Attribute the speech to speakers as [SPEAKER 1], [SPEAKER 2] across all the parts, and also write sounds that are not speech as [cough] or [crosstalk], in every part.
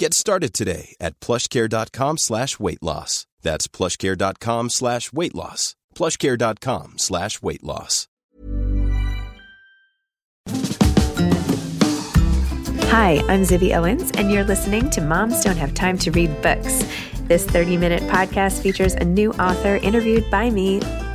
[SPEAKER 1] Get started today at plushcare.com slash weight loss. That's plushcare.com slash weight loss. Plushcare.com slash weight loss.
[SPEAKER 2] Hi, I'm Zibby Owens, and you're listening to Moms Don't Have Time to Read Books. This 30 minute podcast features a new author interviewed by me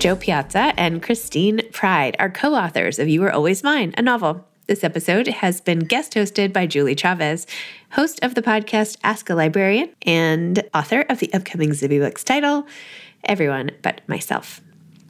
[SPEAKER 2] Jo Piazza and Christine Pride are co authors of You Were Always Mine, a novel. This episode has been guest hosted by Julie Chavez, host of the podcast Ask a Librarian and author of the upcoming Zibby Books title, Everyone But Myself.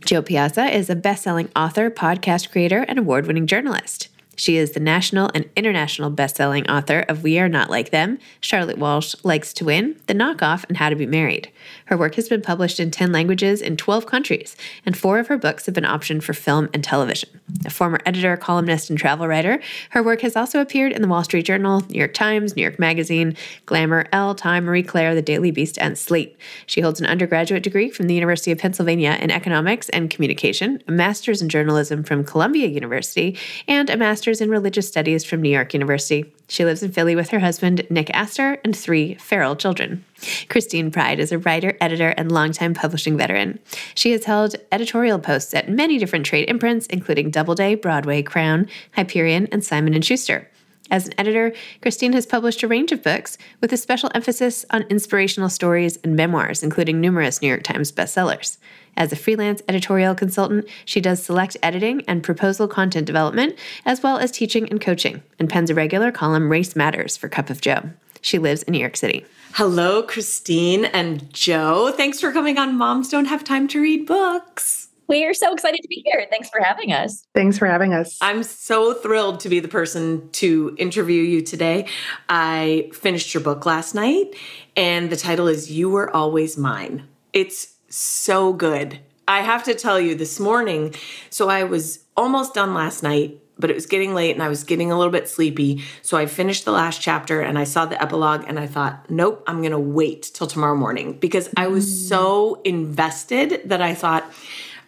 [SPEAKER 2] Jo Piazza is a best selling author, podcast creator, and award winning journalist. She is the national and international best-selling author of We Are Not Like Them, Charlotte Walsh Likes to Win, The Knockoff, and How to Be Married. Her work has been published in 10 languages in 12 countries, and four of her books have been optioned for film and television. A former editor, columnist, and travel writer, her work has also appeared in the Wall Street Journal, New York Times, New York Magazine, Glamour, Elle, Time, Marie Claire, The Daily Beast, and Slate. She holds an undergraduate degree from the University of Pennsylvania in economics and communication, a master's in journalism from Columbia University, and a master's in religious studies from New York University. She lives in Philly with her husband, Nick Aster, and three feral children. Christine Pride is a writer, editor, and longtime publishing veteran. She has held editorial posts at many different trade imprints, including Doubleday, Broadway, Crown, Hyperion, and Simon & Schuster. As an editor, Christine has published a range of books with a special emphasis on inspirational stories and memoirs, including numerous New York Times bestsellers. As a freelance editorial consultant, she does select editing and proposal content development, as well as teaching and coaching, and pens a regular column Race Matters for Cup of Jo. She lives in New York City.
[SPEAKER 3] Hello, Christine and Jo. Thanks for coming on Moms Don't Have Time to Read Books.
[SPEAKER 4] We are so excited to be here. Thanks for having us.
[SPEAKER 5] Thanks for having us.
[SPEAKER 3] I'm so thrilled to be the person to interview you today. I finished your book last night, and the title is You Were Always Mine. It's so good. I have to tell you this morning, so I was almost done last night but it was getting late and I was getting a little bit sleepy. So I finished the last chapter and I saw the epilogue and I thought, nope, I'm going to wait till tomorrow morning because I was mm. so invested that I thought,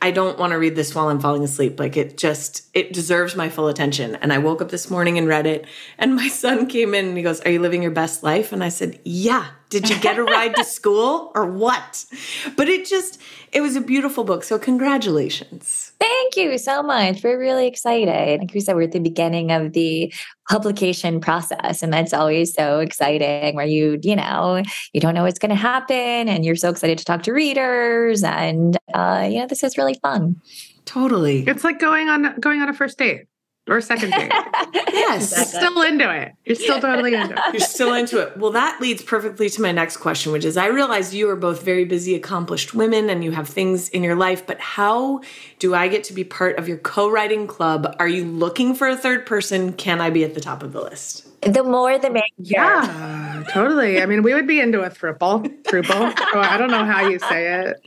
[SPEAKER 3] I don't want to read this while I'm falling asleep. Like it just, it deserves my full attention. And I woke up this morning and read it. And my [laughs] son came in and he goes, Are you living your best life? And I said, Yeah. Did you get a ride to school or what? But it just, it was a beautiful book. So congratulations.
[SPEAKER 4] Thank you so much. We're really excited. Like we said, we're at the beginning of the publication process. And that's always so exciting where you, you know, you don't know what's going to happen and you're so excited to talk to readers. And, uh, you know, this is really fun.
[SPEAKER 3] Totally.
[SPEAKER 5] It's like going on going on a first date or second date.
[SPEAKER 3] yes.
[SPEAKER 5] You're still into it. You're still totally into it.
[SPEAKER 3] You're still into it. Well, that leads perfectly to my next question, which is I realize you are both very busy, accomplished women and you have things in your life, but how do I get to be part of your co writing club? Are you looking for a third person? Can I be at the top of the list?
[SPEAKER 4] The more the merrier.
[SPEAKER 5] Yeah, totally. I mean, we would be into a triple, triple. oh, I don't know how you say it.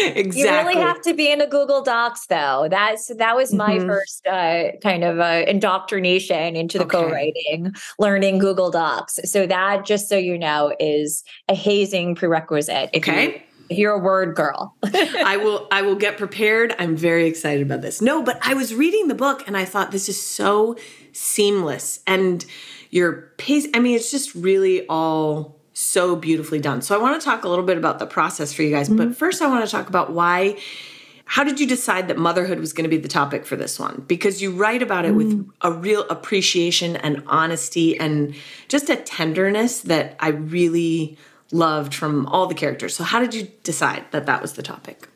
[SPEAKER 3] exactly.
[SPEAKER 4] You really have to be in a Google Docs, though. That's that was my mm-hmm. first uh, kind of uh, indoctrination into the okay. co-writing, learning Google Docs. So that, just so you know, is a hazing prerequisite.
[SPEAKER 3] okay.
[SPEAKER 4] You, you're a word girl. [laughs]
[SPEAKER 3] I will I will get prepared. I'm very excited about this. No, but I was reading the book and I thought this is so seamless and your pace I mean it's just really all so beautifully done. So I want to talk a little bit about the process for you guys, mm-hmm. but first I want to talk about why how did you decide that motherhood was going to be the topic for this one? Because you write about it with a real appreciation and honesty and just a tenderness that I really loved from all the characters. So how did you decide that that was the topic?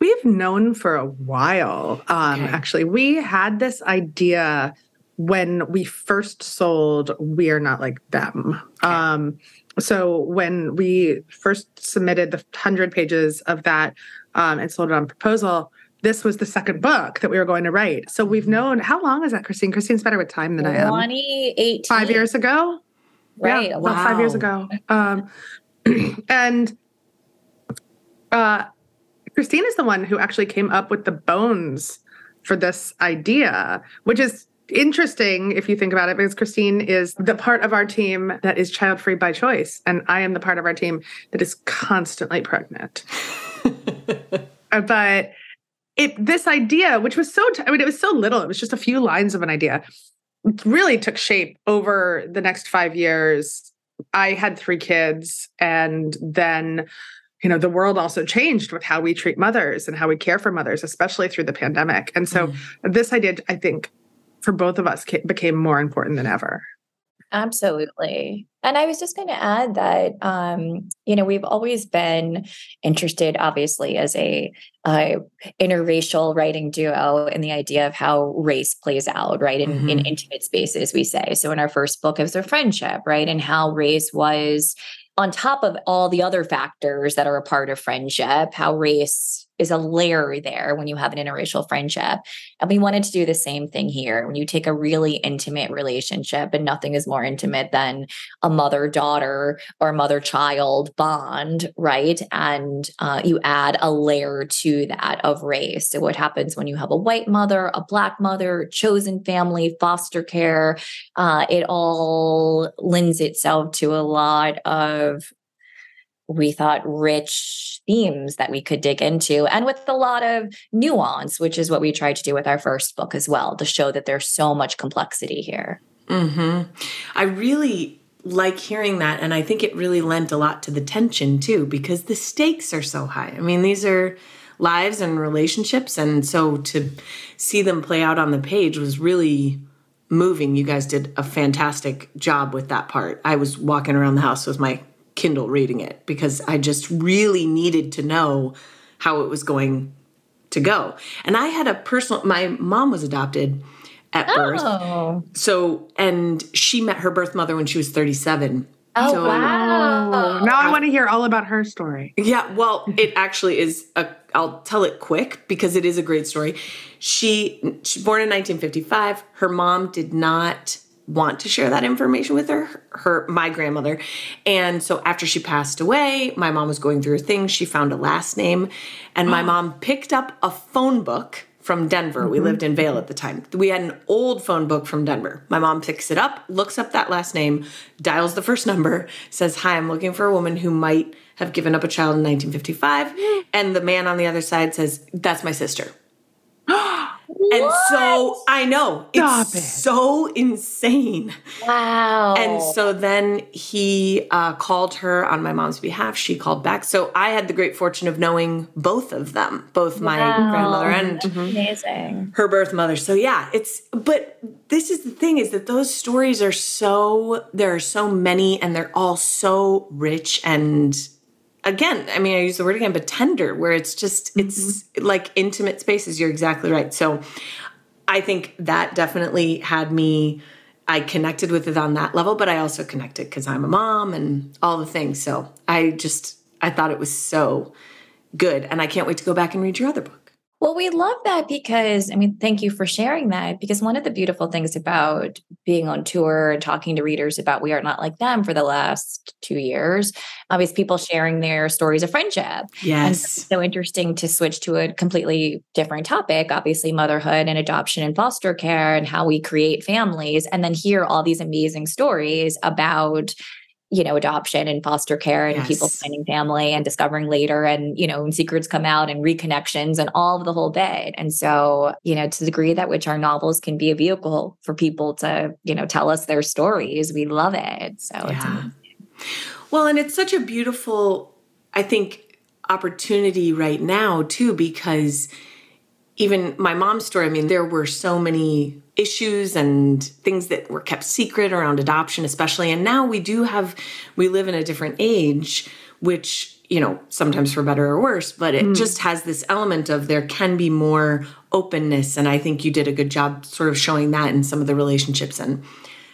[SPEAKER 5] We've known for a while. Um, okay. Actually, we had this idea when we first sold We Are Not Like Them. Okay. Um, so when we first submitted the 100 pages of that um, and sold it on proposal this was the second book that we were going to write so we've mm-hmm. known how long is that christine christine's better with time than i am
[SPEAKER 4] 2018
[SPEAKER 5] five years ago
[SPEAKER 4] right
[SPEAKER 5] yeah, wow. five years ago um, [clears throat] and uh, christine is the one who actually came up with the bones for this idea which is interesting if you think about it because Christine is the part of our team that is child free by choice. And I am the part of our team that is constantly pregnant. [laughs] Uh, but it this idea, which was so t- I mean, it was so little, it was just a few lines of an idea, really took shape over the next five years. I had three kids, and then you know the world also changed with how we treat mothers and how we care for mothers especially through the pandemic and so mm. this idea i think for both of us became more important than ever.
[SPEAKER 4] Absolutely. And I was just going to add that, um, you know, we've always been interested, obviously, as a uh, interracial writing duo in the idea of how race plays out, right, in, mm-hmm. in intimate spaces, we say. So in our first book, it was a friendship, right, and how race was on top of all the other factors that are a part of friendship, how race is a layer there when you have an interracial friendship. And we wanted to do the same thing here. When you take a really intimate relationship, and nothing is more intimate than a mother daughter or mother child bond, right? And uh, you add a layer to that of race. So, what happens when you have a white mother, a black mother, chosen family, foster care? Uh, it all lends itself to a lot of we thought rich themes that we could dig into and with a lot of nuance which is what we tried to do with our first book as well to show that there's so much complexity here.
[SPEAKER 3] Hmm i really like hearing that and i think it really lent a lot to the tension too because the stakes are so high. I mean these are lives and relationships and so to see them play out on the page was really moving. You guys did a fantastic job with that part. I was walking around the house with my Kindle reading it because I just really needed to know how it was going to go. And I had a personal, my mom was adopted at birth. Oh. So, and she met her birth mother when she was 37.
[SPEAKER 4] Oh, so, wow. Oh.
[SPEAKER 5] Now I, I want to hear all about her story.
[SPEAKER 3] Yeah. Well, it actually is a I'll tell it quick because it is a great story. She she's born in 1955. Her mom did not want to share that information with her her my grandmother and so after she passed away my mom was going through her things she found a last name and my oh. mom picked up a phone book from Denver. We mm-hmm. lived in Vail at the time. We had an old phone book from Denver. My mom picks it up, looks up that last name, dials the first number, says, Hi, I'm looking for a woman who might have given up a child in 1955. Mm. And the man on the other side says, That's my sister. [gasps] [gasps] And so I know it's so insane.
[SPEAKER 4] Wow.
[SPEAKER 3] And so then he uh, called her on my mom's behalf. She called back. So I had the great fortune of knowing both of them, both my grandmother and
[SPEAKER 4] amazing.
[SPEAKER 3] her birth mother. So yeah, it's but this is the thing is that those stories are so there are so many and they're all so rich and again, I mean I use the word again, but tender, where it's just mm-hmm. it's like intimate spaces. You're exactly right. So I think that definitely had me I connected with it on that level, but I also connected because I'm a mom and all the things. So I just I thought it was so good. And I can't wait to go back and read your other book.
[SPEAKER 4] Well, we love that because, I mean, thank you for sharing that. Because one of the beautiful things about being on tour and talking to readers about We Are Not Like Them for the last two years um, is people sharing their stories of friendship. And
[SPEAKER 3] Yes.
[SPEAKER 4] it's so interesting to switch to a completely different topic, obviously, motherhood and adoption and foster care and how we create families, and then hear all these amazing stories about you know adoption and foster care and people finding family and discovering later and you know when secrets come out and reconnections and all of the whole bit. And so you know to the degree that which our novels can be a vehicle for people to you know tell us their stories we love it. So it's
[SPEAKER 3] Yeah. Well, and it's such a beautiful, I think, opportunity right now, too, because even my mom's story, I mean, there were so many issues and things that were kept secret around adoption, especially. And now we do have, we live in a different age, which, you know, sometimes for better or worse, but it hmm. just has this element of there can be more openness. And I think you did a good job sort of showing that in some of the relationships and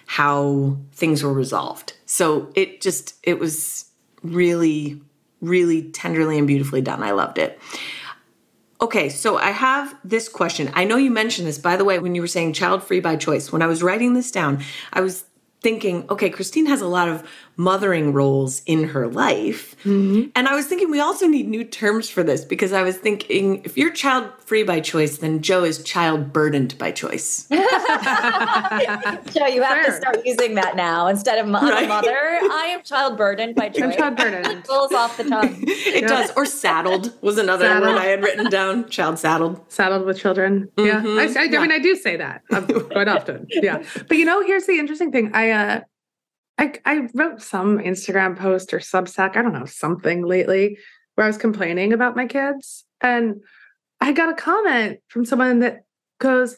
[SPEAKER 3] how things were resolved. So it just, it was really, really tenderly and beautifully done. I loved it. Okay, so I have this question. I know you mentioned this, by the way, when you were saying child free by choice. When I was writing this down, I was thinking, okay, Christine has a lot of mothering roles in her life. And I was thinking we also need new terms for this because I was thinking if you're child free by choice, then Jo is child burdened by choice. [laughs]
[SPEAKER 4] Jo, you have to start using that now instead of mo-
[SPEAKER 3] Right.
[SPEAKER 4] mother. I am child burdened by [laughs] choice.
[SPEAKER 5] I'm child burdened.
[SPEAKER 4] Rolls off the tongue. [laughs]
[SPEAKER 3] It does. Or saddled was another
[SPEAKER 5] Saddled.
[SPEAKER 3] word I had written down. Child saddled.
[SPEAKER 5] Saddled with children. Yeah. I, I, I mean, I do say that um, quite often. Yeah. But you know, here's the interesting thing. I, uh, I, I wrote some Instagram post or Substack, I don't know, something lately where I was complaining about my kids. And I got a comment from someone that goes,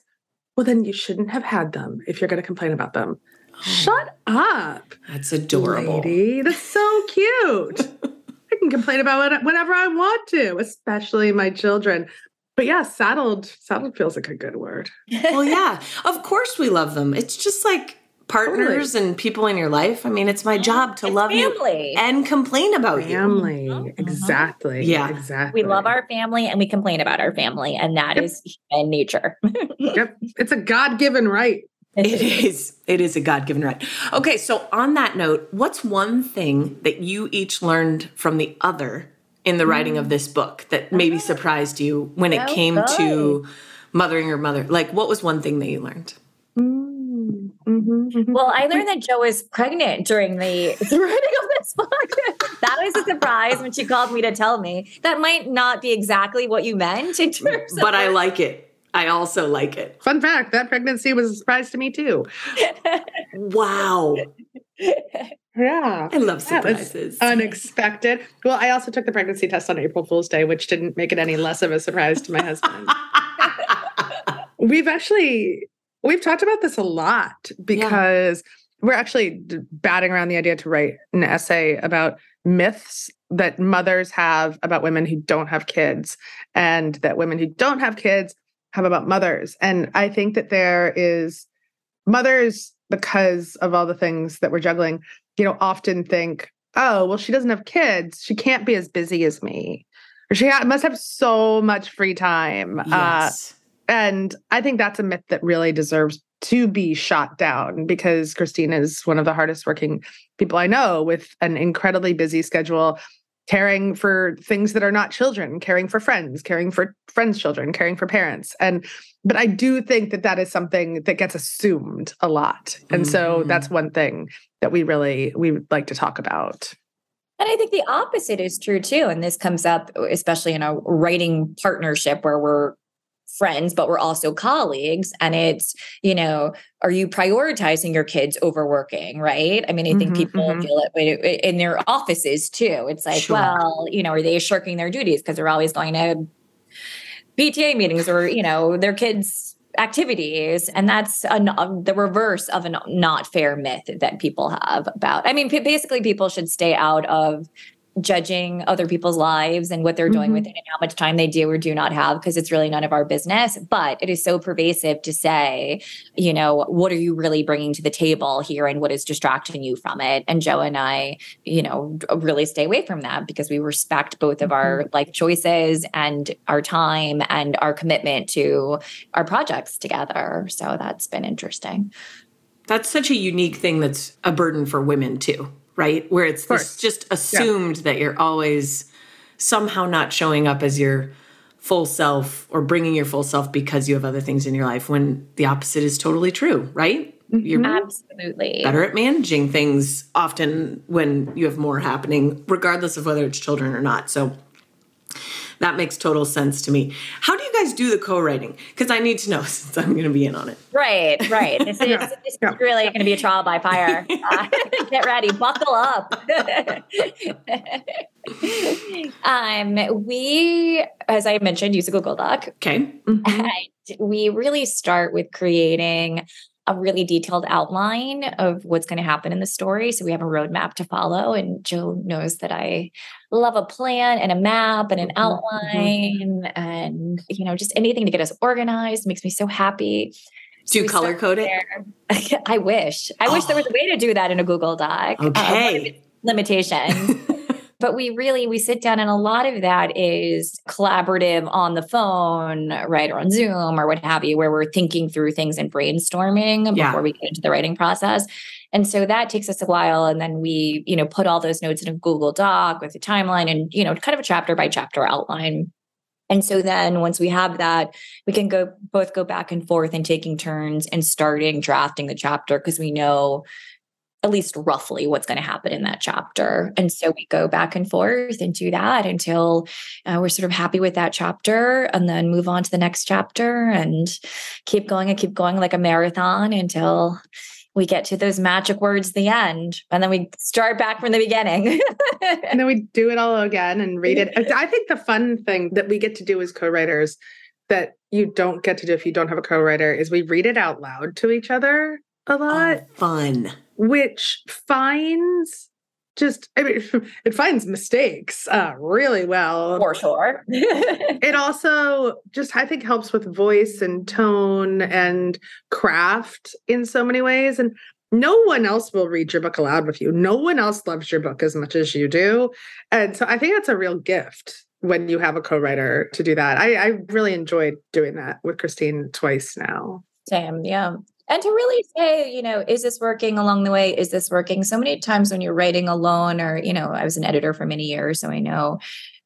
[SPEAKER 5] Well, then you shouldn't have had them if you're going to complain about them. Shut up,
[SPEAKER 3] That's adorable.
[SPEAKER 5] lady. That's so cute. I can complain about it whenever I want to, especially my children. But yeah, saddled, saddled feels like a good word.
[SPEAKER 3] well, yeah, of course we love them. It's just like partners and people in your life. I mean, it's my job to
[SPEAKER 4] It's
[SPEAKER 3] love
[SPEAKER 4] family.
[SPEAKER 3] you and complain about you.
[SPEAKER 5] Family. Uh-huh. Exactly.
[SPEAKER 3] Yeah.
[SPEAKER 5] Exactly.
[SPEAKER 4] We love our family and we complain about our family, and that is human nature. [laughs]
[SPEAKER 5] Yep. It's a God given right.
[SPEAKER 3] It is. It is a God given right. Okay, so on that note, what's one thing that you each learned from the other in the writing of mm. this book that maybe uh-huh. surprised you when it
[SPEAKER 4] Oh,
[SPEAKER 3] came
[SPEAKER 4] good.
[SPEAKER 3] to mothering your mother? Like, what was one thing that you learned?
[SPEAKER 5] Mm, mhm, mhm.
[SPEAKER 4] Well, I learned that Joe is pregnant during the the [laughs] [laughs] writing of this book. that was a surprise when she called me to tell me. That might not be exactly what you meant in terms of
[SPEAKER 3] But I [laughs] like it. I also like it.
[SPEAKER 5] Fun fact that pregnancy was a surprise to me too.
[SPEAKER 3] Wow.
[SPEAKER 5] Yeah.
[SPEAKER 3] I love
[SPEAKER 5] That was
[SPEAKER 3] surprises.
[SPEAKER 5] unexpected. Well, I also took the pregnancy test on April Fool's Day, which didn't make it any less of a surprise to my husband. we've actually we've talked about this a lot because we're actually batting around the idea to write an essay about myths that mothers have about women who don't have kids and that women who don't have kids have about mothers and i think that there is mothers because of all the things that we're juggling you know often think oh well she doesn't have kids she can't be as busy as me She ha- must have so much free time.
[SPEAKER 3] Yes.
[SPEAKER 5] Uh, and I think that's a myth that really deserves to be shot down because Christine is one of the hardest working people I know with an incredibly busy schedule, caring for things that are not children, caring for friends, caring for friends' children, caring for parents. And but I do think that that is something that gets assumed a lot. And mm-hmm. so that's one thing that we really we would like to talk about.
[SPEAKER 4] And I think the opposite is true too. And this comes up, especially in a writing partnership where we're friends, but we're also colleagues. And it's, you know, are you prioritizing your kids over working? Right. I mean, I think mm-hmm, people mm-hmm. feel it in their offices too. It's like, sure. well, you know, are they shirking their duties because they're always going to PTA meetings or, you know, their kids' activities and that's a, the reverse of a not fair myth that people have about i mean p- basically people should stay out of judging other people's lives and what they're doing mm-hmm. with it and how much time they do or do not have because it's really none of our business. But it is so pervasive to say you know what are you really bringing to the table here and what is distracting you from it? And jo and i you know really stay away from that because we respect both of our mm-hmm. life choices and our time and our commitment to our projects together. So that's been interesting.
[SPEAKER 3] That's such a unique thing that's a burden for women too right? Where it's this just assumed yeah. that you're always somehow not showing up as your full self or bringing your full self because you have other things in your life when the opposite is totally true, right? Mm-hmm.
[SPEAKER 4] You're absolutely
[SPEAKER 3] better at managing things often when you have more happening, regardless of whether it's children or not. So that makes total sense to me. How do you guys do the co-writing? Because I need to know [laughs] since I'm going to be in on it.
[SPEAKER 4] Right, right. This is, yeah. this is really going to be a trial by fire. Uh, [laughs] get ready, buckle up. [laughs] um, we, as I mentioned, use a Google Doc.
[SPEAKER 3] Okay.
[SPEAKER 4] Mm-hmm. we really start with creating a really detailed outline of what's going to happen in the story. So we have a roadmap to follow. And Jo knows that I love a plan and a map and an mm-hmm, mm-hmm. outline and, you know, just anything to get us organized makes me so happy.
[SPEAKER 3] Do you color code it? [laughs]
[SPEAKER 4] I wish. I oh. wish there was a way to do that in a Google Doc.
[SPEAKER 3] Uh, okay.
[SPEAKER 4] Uh, [laughs] limitation. [laughs] but we really we sit down and a lot of that is collaborative on the phone right or on zoom or what have you where we're thinking through things and brainstorming yeah. before we get into the writing process and so that takes us a while and then we you know put all those notes in a google doc with a timeline and you know kind of a chapter by chapter outline and so then once we have that, we can go both go back and forth and taking turns and starting drafting the chapter because we know at least roughly what's going to happen in that chapter. And so we go back and forth and do that until uh, we're sort of happy with that chapter and then move on to the next chapter and keep going and keep going like a marathon until we get to those magic words the end. And then we start back from the beginning.
[SPEAKER 5] And then we do it all again and read it. [laughs] I think the fun thing that we get to do as co-writers that you don't get to do if you don't have a co-writer is we read it out loud to each other a lot.
[SPEAKER 3] oh, fun
[SPEAKER 5] which finds just I mean, [laughs] it finds mistakes uh, really well.
[SPEAKER 4] For sure. [laughs]
[SPEAKER 5] It also just i think helps with voice and tone and craft in so many ways and no one else will read your book aloud with you. No one else loves your book as much as you do and so i think that's a real gift when you have a co-writer to do that. I, I really enjoyed doing that with christine twice now.
[SPEAKER 4] Same yeah and to really say you know is this working along the way? Is this working? So many times when you're writing alone or you know i was an editor for many years so i know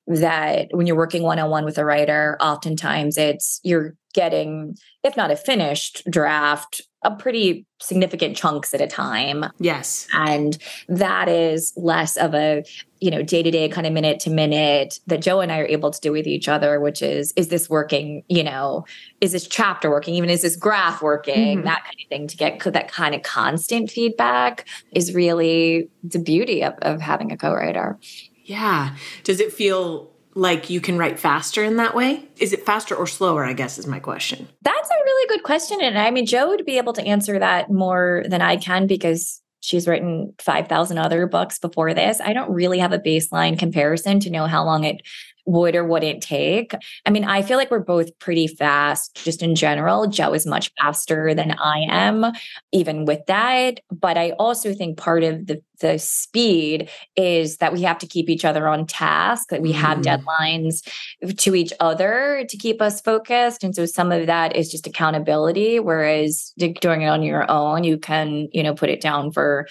[SPEAKER 4] that when you're working one-on-one with a writer oftentimes it's you're getting if not a finished draft a pretty significant chunks at a time.
[SPEAKER 3] Yes.
[SPEAKER 4] And that is less of a you know day to day kind of minute to minute that jo and i are able to do with each other which is is this working you know is this chapter working? Even is this graph working? Mm-hmm. that kind of thing to get that kind of constant feedback is really the beauty of, of having a co-writer.
[SPEAKER 3] Yeah. Does it feel like you can write faster in that way? Is it faster or slower? I guess is my question.
[SPEAKER 4] That's a really good question. And I mean, Jo would be able to answer that more than I can because she's written 5,000 other books before this. I don't really have a baseline comparison to know how long it would or wouldn't take. I mean, I feel like we're both pretty fast just in general. Jo is much faster than I am, even with that. But I also think part of the, the speed is that we have to keep each other on task, that we have mm. deadlines to each other to keep us focused. And so some of that is just accountability. Whereas doing it on your own, you can, you know, put it down for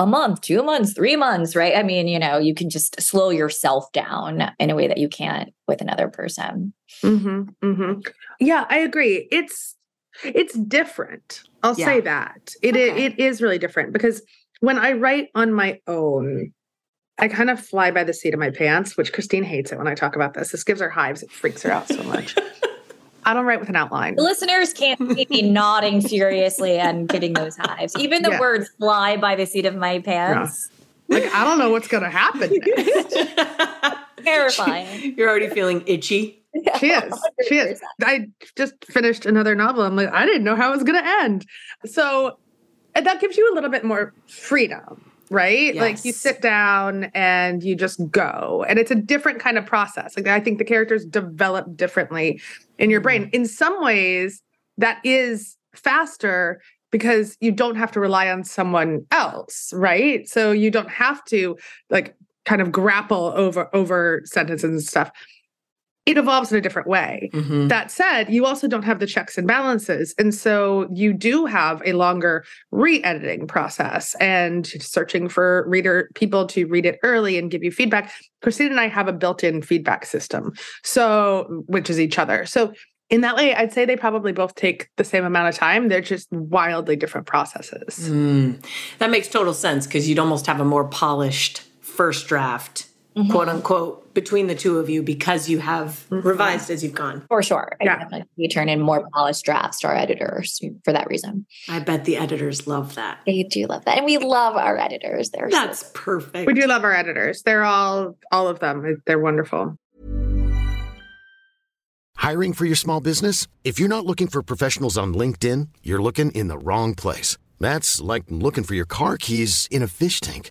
[SPEAKER 4] a month, two months, three months, right? I mean, you know, you can just slow yourself down in a way that you can't with another person.
[SPEAKER 5] Mm-hmm, mm-hmm. Yeah, I agree. It's it's different. I'll yeah. say that it, okay. it it is really different because when I write on my own, I kind of fly by the seat of my pants, which Christine hates it when I talk about this. This gives her hives. It freaks her out so much. [laughs] I don't write with an outline.
[SPEAKER 4] The listeners can't [laughs] see me nodding furiously and getting those hives. Even the yeah. words fly by the seat of my pants.
[SPEAKER 5] Yeah. Like, I don't know what's going to happen [laughs]
[SPEAKER 4] Terrifying. [laughs]
[SPEAKER 3] You're already feeling itchy.
[SPEAKER 5] She is. She is. I just finished another novel. I'm like, I didn't know how it was going to end. So and that gives you a little bit more freedom right? Yes. Like you sit down and you just go. And it's a different kind of process. Like I think the characters develop differently in your brain. Mm-hmm. In some ways, that is faster because you don't have to rely on someone else, right? So you don't have to like kind of grapple over over sentences and stuff it evolves in a different way. Mm-hmm. That said, you also don't have the checks and balances. And so you do have a longer re editing process and searching for reader people to read it early and give you feedback. Christine and I have a built in feedback system, so which is each other. So in that way, I'd say they probably both take the same amount of time. They're just wildly different processes.
[SPEAKER 3] Mm. That makes total sense because you'd almost have a more polished first draft mm-hmm. quote unquote between the two of you because you have mm-hmm. revised as you've gone.
[SPEAKER 4] For sure. Yeah. We turn in more polished drafts to our editors for that reason.
[SPEAKER 3] I bet the editors love that.
[SPEAKER 4] They do love that. And we love our editors. They're
[SPEAKER 3] That's so- perfect.
[SPEAKER 5] We do love our editors. They're all all of them. They're wonderful.
[SPEAKER 6] Hiring for your small business? If you're not looking for professionals on LinkedIn, you're looking in the wrong place. That's like looking for your car keys in a fish tank.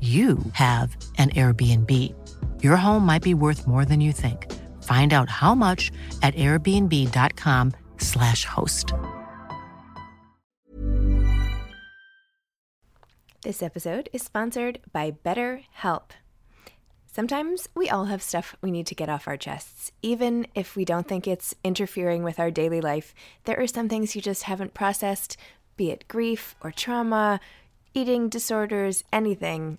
[SPEAKER 7] you have an Airbnb. Your home might be worth more than you think. Find out how much at airbnb.com/slash host.
[SPEAKER 8] This episode is sponsored by BetterHelp. Sometimes we all have stuff we need to get off our chests. Even if we don't think it's interfering with our daily life, there are some things you just haven't processed, be it grief or trauma, eating disorders, anything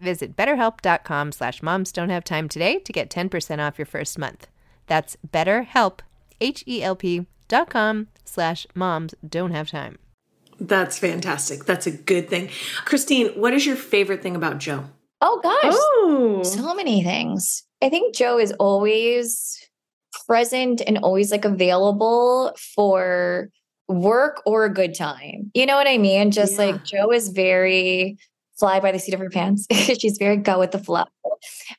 [SPEAKER 8] Visit betterhelp.com slash moms don't have time today to get 10% off your first month. That's betterhelp, H-E-L-P dot com slash moms don't have time.
[SPEAKER 3] That's fantastic. That's a good thing. Christine, what is your favorite thing about Jo?
[SPEAKER 4] Oh gosh.
[SPEAKER 5] Oh.
[SPEAKER 4] So many things. I think Jo is always present and always like available for work or a good time. You know what I mean? Just
[SPEAKER 3] Yeah.
[SPEAKER 4] like Jo is very fly by the seat of her pants. [laughs] she's very go with the flow.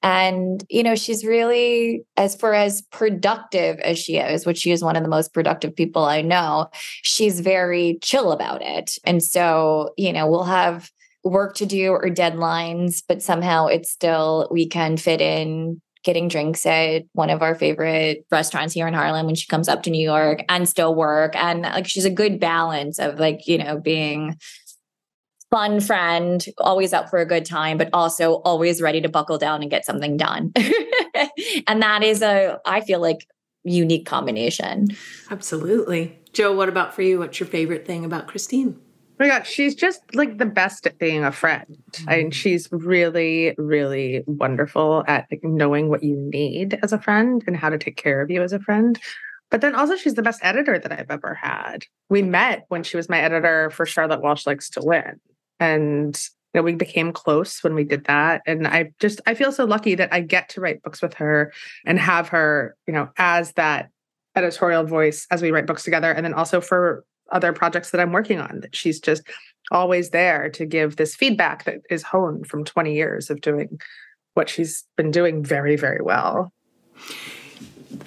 [SPEAKER 4] And, you know, she's really, as far as productive as she is, which she is one of the most productive people I know, she's very chill about it. And so, you know, we'll have work to do or deadlines, but somehow it's still, we can fit in getting drinks at one of our favorite restaurants here in Harlem when she comes up to New York and still work. And like she's a good balance of like, you know, being fun friend, always up for a good time, but also always ready to buckle down and get something done. [laughs] and that is a, I feel like, unique combination.
[SPEAKER 3] Absolutely. Jo, what about for you? What's your favorite thing about Christine?
[SPEAKER 5] Oh my God, she's just like the best at being a friend. Mm-hmm. And she's really, really wonderful at like, knowing what you need as a friend and how to take care of you as a friend. But then also, she's the best editor that I've ever had. We met when she was my editor for Charlotte Walsh Likes to Win. And you know, we became close when we did that. And I just, I feel so lucky that I get to write books with her and have her, you know, as that editorial voice as we write books together. And then also for other projects that I'm working on, that she's just always there to give this feedback that is honed from 20 years of doing what she's been doing very, very well.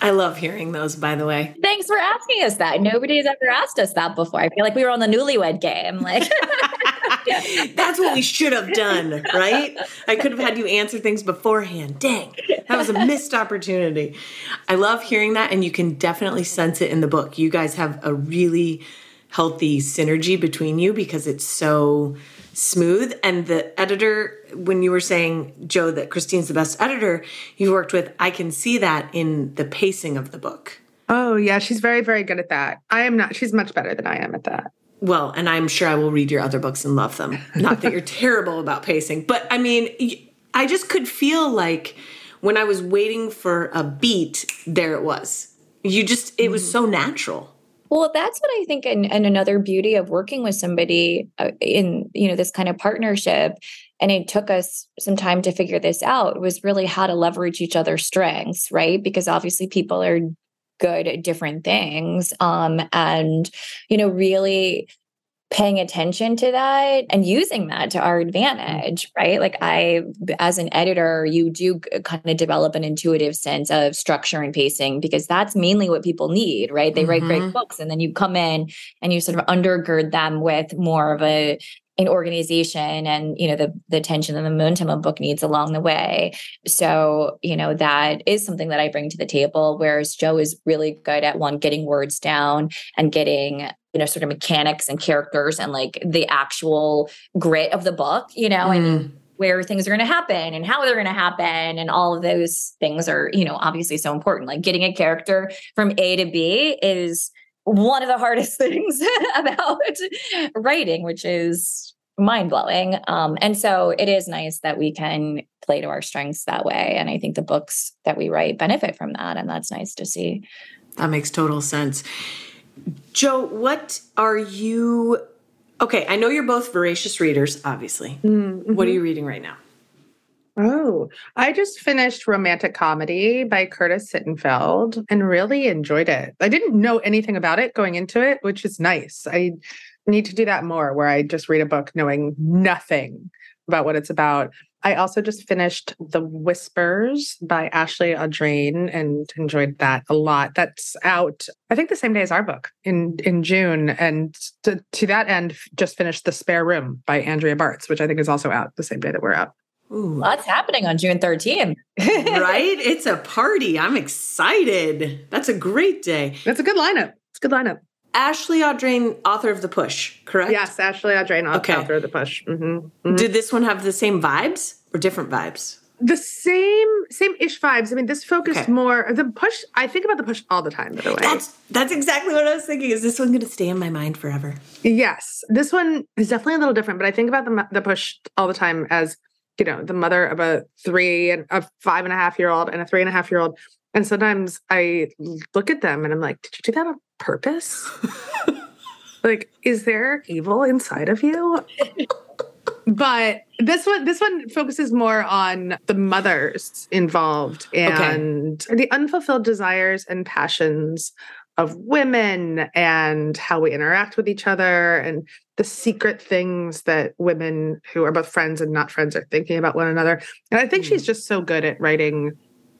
[SPEAKER 3] I love hearing those, by the way.
[SPEAKER 4] Thanks for asking us that. Nobody's ever asked us that before. I feel like we were on the newlywed game. Like, [laughs] [laughs]
[SPEAKER 3] That's what we should have done, right? I could have had you answer things beforehand. Dang, that was a missed opportunity. I love hearing that, and you can definitely sense it in the book. You guys have a really healthy synergy between you because it's so smooth. And the editor, when you were saying, Jo, that Christine's the best editor you've worked with, I can see that in the pacing of the book.
[SPEAKER 5] Oh, yeah, she's very, very good at that. I am not, she's much better than I am at that.
[SPEAKER 3] Well, and I'm sure I will read your other books and love them. Not that you're [laughs] terrible about pacing, but I mean, I just could feel like when I was waiting for a beat, there it was. You just, it was so natural.
[SPEAKER 4] Well, that's what I think, and, and another beauty of working with somebody uh, in you know this kind of partnership, and it took us some time to figure this out. Was really how to leverage each other's strengths, right? Because obviously people are good at different things, um, and you know really paying attention to that and using that to our mm. advantage right? Like i as an editor you do uh, kind of develop an intuitive sense of structure and pacing because that's mainly what people need right? They write great mm-hmm. books and then you come in and you sort of undergird them with more of a an organization and you know the the tension and the momentum a book needs along the way. So you know that is something that i bring to the table whereas jo is really good at one getting words down and getting you know sort of mechanics and characters and like the actual grit of the book you know and mm. where things are going to happen and how they're going to happen and all of those things are you know obviously so important. Like getting a character from a to b is one of the hardest [laughs] things [laughs] about writing which is mind blowing um, and so it is nice that we can play to our strengths that way and i think the books that we write benefit from that and that's nice to see
[SPEAKER 3] That makes total sense. Jo, what are you? Okay, I know you're both voracious readers, obviously. What are you reading right now?
[SPEAKER 5] Oh, I just finished Romantic Comedy by Curtis Sittenfeld and really enjoyed it. I didn't know anything about it going into it, which is nice. I need to do that more where I just read a book knowing nothing about what it's about. I also just finished The Whispers by Ashley Audrain and enjoyed that a lot. That's out, I think, the same day as our book in in June. And to, to that end, just finished The Spare Room by Andrea Bartz, which I think is also out the same day that we're out.
[SPEAKER 3] Ooh,
[SPEAKER 4] lots happening on june 13th [laughs]
[SPEAKER 3] right? It's a party. I'm excited. That's a great day.
[SPEAKER 5] That's a good lineup. It's a good lineup.
[SPEAKER 3] Ashley Audrain, author of The Push, correct?
[SPEAKER 5] Yes, Ashley Audrain,
[SPEAKER 3] Okay.
[SPEAKER 5] author of the push. Mhm.
[SPEAKER 3] Did this one have the same vibes or different vibes?
[SPEAKER 5] The same, same ish vibes. I mean, this focused
[SPEAKER 3] Okay.
[SPEAKER 5] more. The push. I think about the push all the time. By the way,
[SPEAKER 3] That's that's exactly what I was thinking. Is this one going to stay in my mind forever?
[SPEAKER 5] yes, this one is definitely a little different. But I think about the the push all the time as you know the mother of a three and a five and a half year old and a three and a half year old. And sometimes I look at them and I'm like, did you do that on purpose? [laughs] like, is there evil inside of you? but this one this one focuses more on the mothers involved and okay. the unfulfilled desires and passions of women and how we interact with each other and the secret things that women who are both friends and not friends are thinking about one another. And I think mm. she's just so good at writing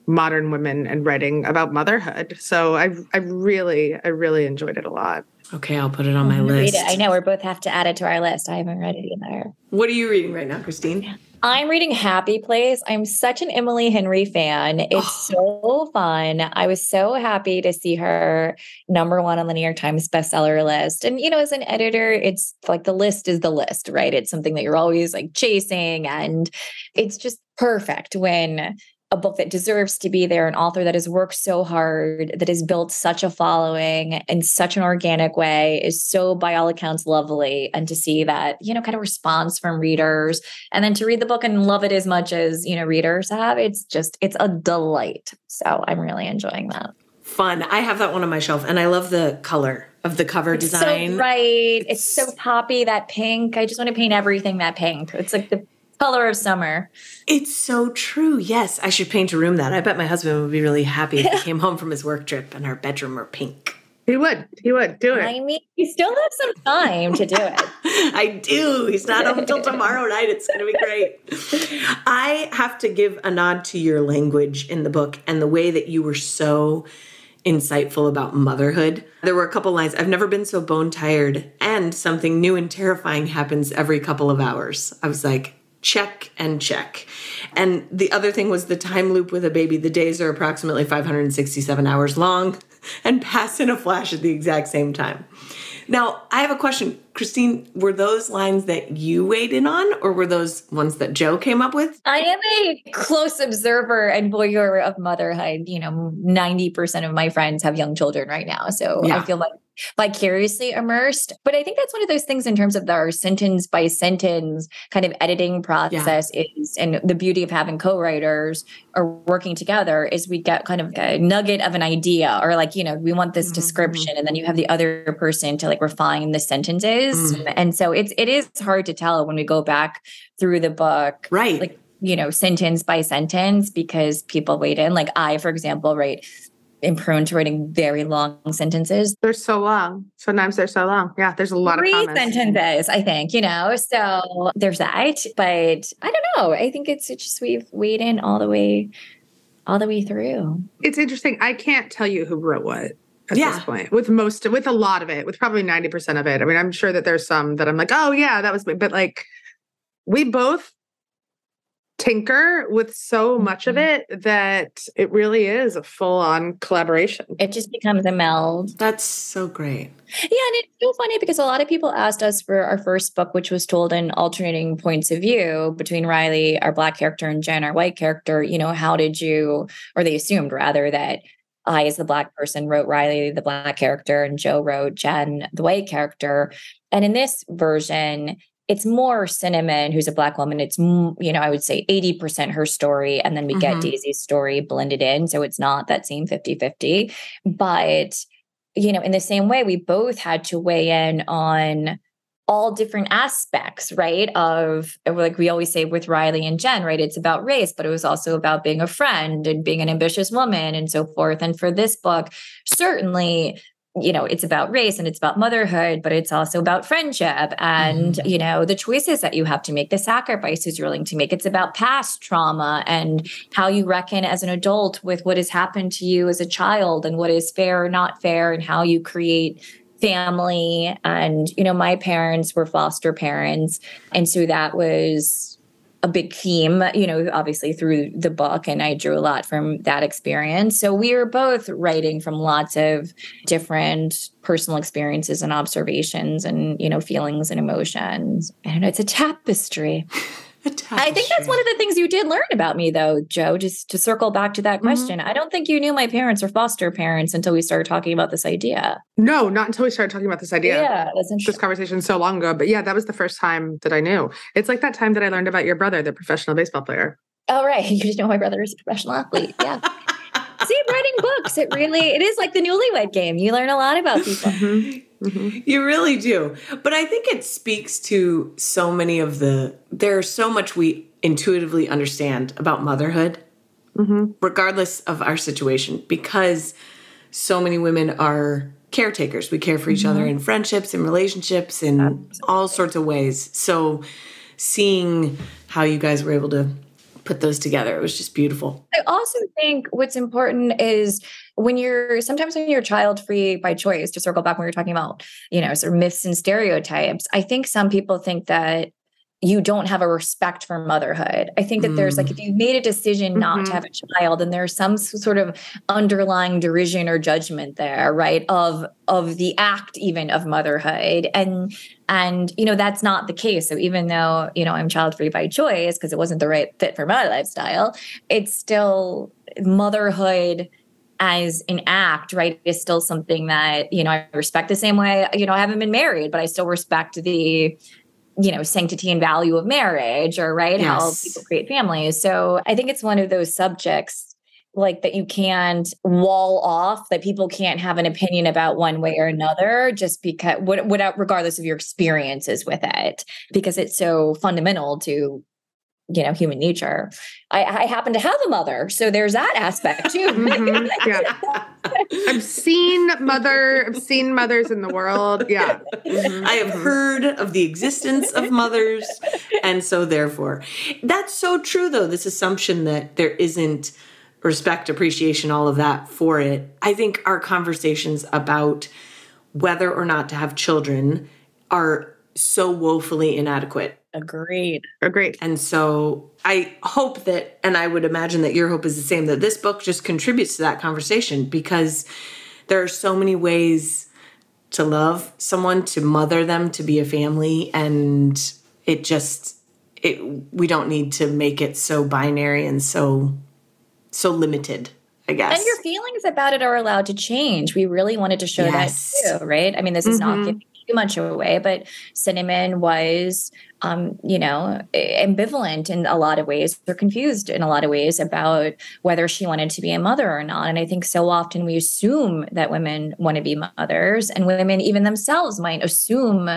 [SPEAKER 5] modern women and writing about motherhood. So I I really I really enjoyed it a lot.
[SPEAKER 3] Okay, I'll put it on my list.
[SPEAKER 4] I know we both have to add it to our list. I haven't read it either.
[SPEAKER 3] What are you reading right now, Christine?
[SPEAKER 4] I'm reading Happy Place. I'm such an Emily Henry fan. It's oh. [gasps] so fun. I was so happy to see her number one on the New York Times bestseller list. And, you know, as an editor, it's like the list is the list, right? It's something that you're always like chasing. And it's just perfect when a book that deserves to be there, an author that has worked so hard, that has built such a following in such an organic way, is so by all accounts lovely. And to see that, you know, kind of response from readers and then to read the book and love it as much as, you know, readers have, it's just, it's a delight. So I'm really enjoying that.
[SPEAKER 3] Fun. I have that one on my shelf and I love the color of the cover
[SPEAKER 4] it's
[SPEAKER 3] design.
[SPEAKER 4] So bright. It's, it's so poppy, that pink. I just want to paint everything that pink. It's like the color of summer.
[SPEAKER 3] It's so true. Yes, I should paint a room that. I bet my husband would be really happy if he [laughs] came home from his work trip and our bedroom were pink.
[SPEAKER 5] He would. He would do it.
[SPEAKER 4] I mean, you still have some time to do it. [laughs]
[SPEAKER 3] I do. He's not home until tomorrow night. It's going to be great. I have to give a nod to your language in the book and the way that you were so insightful about motherhood. There were a couple lines. I've never been so bone tired, and something new and terrifying happens every couple of hours. I was like, check and check. And the other thing was the time loop with a baby. The days are approximately 567 hours long [laughs] and pass in a flash at the exact same time. Now, I have a question. Christine, were those lines that you weighed in on, or were those ones that Jo came up with?
[SPEAKER 4] I am a close observer and voyeur of motherhood. You know, 90% of my friends have young children right now. So yeah. I feel like vicariously immersed. But I think that's one of those things in terms of our sentence by sentence kind of editing process yeah. is, and the beauty of having co-writers or working together is we get kind of a nugget of an idea or like, you know, we want this mm-hmm. description and then you have the other person to like refine the sentences. Mm-hmm. And so it's, it is hard to tell when we go back through the book.
[SPEAKER 3] Right.
[SPEAKER 4] Like, you know, sentence by sentence because people wait in. Like I, for example, write am prone to writing very long sentences.
[SPEAKER 5] They're so long. Sometimes they're so long. Yeah, there's a lot
[SPEAKER 4] Three
[SPEAKER 5] of
[SPEAKER 4] sentences, I think, you know. So there's that. But I don't know. I think it's, it's just we've weighed in all the way all the way through.
[SPEAKER 5] It's interesting. I can't tell you who wrote what at yeah. this point with most with a lot of it with probably 90% of it i mean i'm sure that there's some that i'm like oh yeah that was me but like we both tinker with so much of mm-hmm. it that it really is a full on collaboration.
[SPEAKER 4] It just becomes a meld.
[SPEAKER 3] That's so great.
[SPEAKER 4] Yeah, and it's so funny because a lot of people asked us for our first book, which was told in alternating points of view between Riley, our black character, and Jen, our white character. You know, how did you, or they assumed rather that I, as the black person, wrote Riley, the black character, and Jo wrote Jen, the white character. And in this version, it's more cinnamon who's a black woman it's you know i would say 80% her story and then we mm-hmm. get daisy's story blended in so it's not that same 50-50 but you know in the same way we both had to weigh in on all different aspects right of like we always say with riley and jen right it's about race but it was also about being a friend and being an ambitious woman and so forth and for this book certainly you know it's about race and it's about motherhood but it's also about friendship and mm-hmm. you know the choices that you have to make the sacrifices you're willing to make it's about past trauma and how you reckon as an adult with what has happened to you as a child and what is fair or not fair and how you create family and you know my parents were foster parents and so that was a big theme, you know, obviously through the book, and I drew a lot from that experience. So we were both writing from lots of different personal experiences and observations and, you know, feelings and emotions. I don't know, it's a tapestry. I think that's one of the things you did learn about me, though, Jo. Just to circle back to that mm-hmm. question, mm-hmm. I don't think you knew my parents or foster parents until we started talking about this idea.
[SPEAKER 5] No, not until we started talking about this idea.
[SPEAKER 4] Yeah, that's
[SPEAKER 5] interesting. This conversation so long ago, but yeah, that was the first time that I knew. It's like that time that I learned about your brother, the professional baseball player.
[SPEAKER 4] Oh, right. [laughs] You just know my brother is a professional athlete. Yeah. [laughs] See, writing books, it really it is like the newlywed game. You learn a lot about people.
[SPEAKER 3] Mm-hmm. Mm-hmm. You really do. But I think it speaks to so many of the there's so much we intuitively understand about motherhood, mm-hmm. regardless of our situation, because so many women are caretakers. We care for each other mm-hmm. in friendships and relationships in Absolutely. all sorts of ways. So seeing how you guys were able to put those together. It was just beautiful.
[SPEAKER 4] I also think what's important is when you're sometimes when you're child free by choice, to circle back when we were talking about, you know, sort of myths and stereotypes, I think some people think that you don't have a respect for motherhood. I think that mm. there's like, if mm. you made a decision not mm-hmm. to have a child, and there's some sort of underlying derision or judgment there, right? Of of the act even of motherhood. And and you know, that's not the case. So even though, you know, I'm child free by choice because it wasn't the right fit for my lifestyle, it's still motherhood as an act, right, is still something that, you know, I respect the same way, you know, I haven't been married, but I still respect the you know sanctity and value of marriage or right yes. how people create families so i think it's one of those subjects like that you can't wall off that people can't have an opinion about one way or another just because without regardless of your experiences with it because it's so fundamental to you know human nature I, I, happen to have a mother. So there's that aspect too. [laughs] Mm-hmm.
[SPEAKER 5] yeah. [laughs] I've seen mother i've seen mothers in the world. Yeah.
[SPEAKER 3] Mm-hmm. i have heard of the existence of mothers and so therefore. That's so true though this assumption that there isn't respect appreciation all of that for it. I think our conversations about whether or not to have children are so woefully inadequate
[SPEAKER 4] Agreed.
[SPEAKER 5] Agreed.
[SPEAKER 3] And so I hope that, and I would imagine that your hope is the same, that this book just contributes to that conversation because there are so many ways to love someone, to mother them, to be a family. And it just, it, we don't need to make it so binary and so, so limited. I guess.
[SPEAKER 4] And your feelings about it are allowed to change. We really wanted to show yes. that too, right? I mean, this is mm-hmm. not giving too much away, but Cinnamon was, um, you know, ambivalent in a lot of ways. They're confused in a lot of ways about whether she wanted to be a mother or not. And I think so often we assume that women want to be mothers, and women even themselves might assume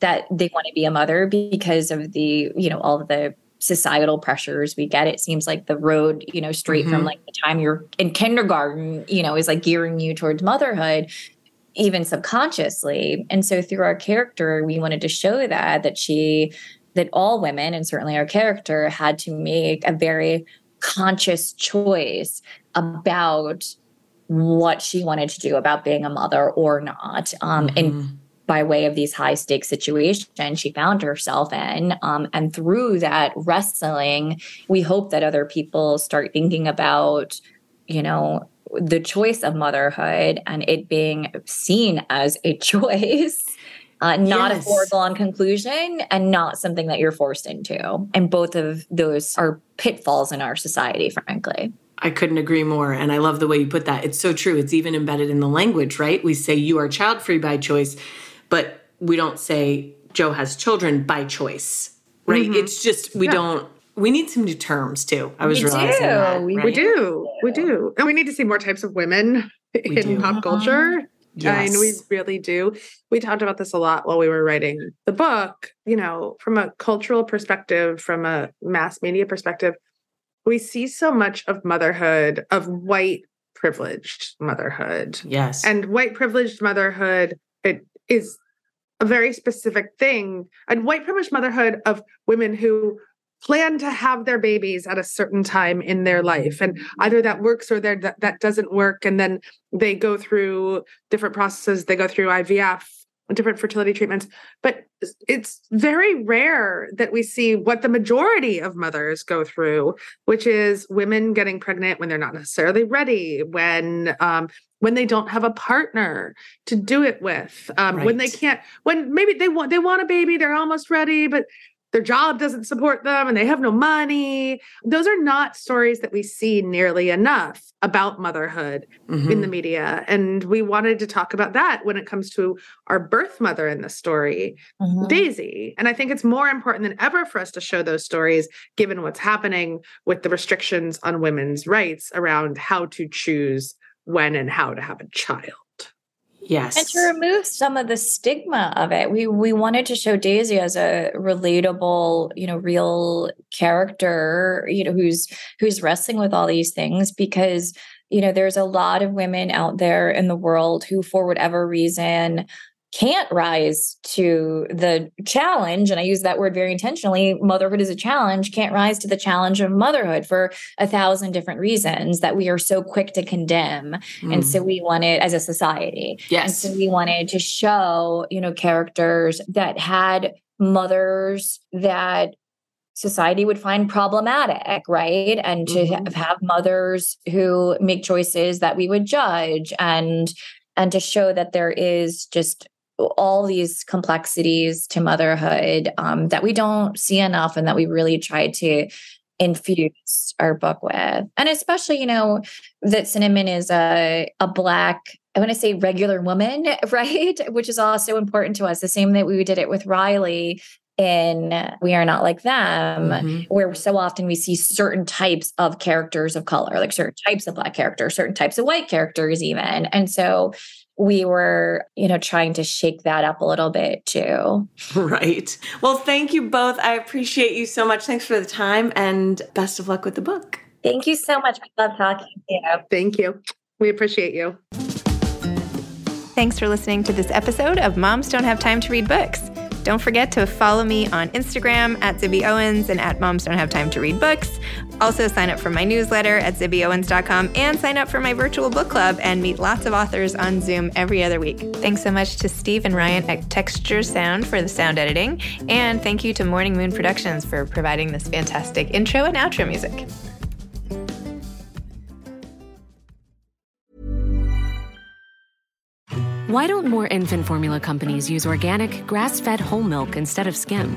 [SPEAKER 4] that they want to be a mother because of the, you know, all of the societal pressures we get it seems like the road you know straight mm-hmm. from like the time you're in kindergarten you know is like gearing you towards motherhood even subconsciously. And so through our character, we wanted to show that that she that all women and certainly our character had to make a very conscious choice about what she wanted to do about being a mother or not. Um, mm-hmm. And by way of these high stakes situations she found herself in. Um, and through that wrestling, we hope that other people start thinking about, you know, the choice of motherhood and it being seen as a [laughs] choice. Uh, not yes. a foregone conclusion and not something that you're forced into. And both of those are pitfalls in our society, frankly.
[SPEAKER 3] I couldn't agree more. And I love the way you put that. It's so true. It's even embedded in the language, right? We say you are child free by choice, but we don't say Jo has children by choice, right? Mm-hmm. It's just, we yeah. don't we need some new terms too. I was we realizing
[SPEAKER 5] do.
[SPEAKER 3] that.
[SPEAKER 5] We, right? we do. We do. And we need to see more types of women we in do. pop uh-huh. culture. Yes. I mean, we really do. We talked about this a lot while we were writing the book. You know, from a cultural perspective, from a mass media perspective, we see so much of motherhood, of white privileged motherhood.
[SPEAKER 3] Yes.
[SPEAKER 5] And white privileged motherhood, it is a very specific thing. And white privileged motherhood of women who plan to have their babies at a certain time in their life and either that works or that that doesn't work and then they go through different processes they go through IVF different fertility treatments but it's very rare that we see what the majority of mothers go through which is women getting pregnant when they're not necessarily ready when um, when they don't have a partner to do it with um, right. when they can't when maybe they want they want a baby they're almost ready but their job doesn't support them and they have no money. Those are not stories that we see nearly enough about motherhood mm-hmm. in the media. And we wanted to talk about that when it comes to our birth mother in the story, mm-hmm. Daisy. And I think it's more important than ever for us to show those stories, given what's happening with the restrictions on women's rights around how to choose when and how to have a child.
[SPEAKER 3] Yes.
[SPEAKER 4] And to remove some of the stigma of it. We we wanted to show Daisy as a relatable, you know, real character, you know, who's who's wrestling with all these things because you know, there's a lot of women out there in the world who for whatever reason can't rise to the challenge, and I use that word very intentionally, motherhood is a challenge, can't rise to the challenge of motherhood for a thousand different reasons that we are so quick to condemn. Mm. And so we wanted, as a society,
[SPEAKER 3] yes.
[SPEAKER 4] And so we wanted to show, you know, characters that had mothers that society would find problematic, right? And to mm-hmm. have mothers who make choices that we would judge and and to show that there is just all these complexities to motherhood um, that we don't see enough and that we really try to infuse our book with. And especially, you know, that Cinnamon is a, a black, I want to say regular woman, [laughs] right? Which is also important to us. The same that we did it with Riley in We Are Not Like Them, mm-hmm. where so often we see certain types of characters of color, like certain types of black characters, certain types of white characters, even. And so we were, you know, trying to shake that up a little bit too.
[SPEAKER 3] Right. Well, thank you both. I appreciate you so much. Thanks for the time and best of luck with the book.
[SPEAKER 4] Thank you so much. I love talking to you.
[SPEAKER 5] Thank you. We appreciate you.
[SPEAKER 8] Thanks for listening to this episode of Moms Don't Have Time to Read Books. Don't forget to follow me on Instagram at Zibby Owens and at Moms Don't Have Time to Read Books. Also, sign up for my newsletter at zibbyowens.com and sign up for my virtual book club and meet lots of authors on Zoom every other week. Thanks so much to Steve and Ryan at Texture Sound for the sound editing. And thank you to Morning Moon Productions for providing this fantastic intro and outro music.
[SPEAKER 9] Why don't more infant formula companies use organic, grass fed whole milk instead of skim?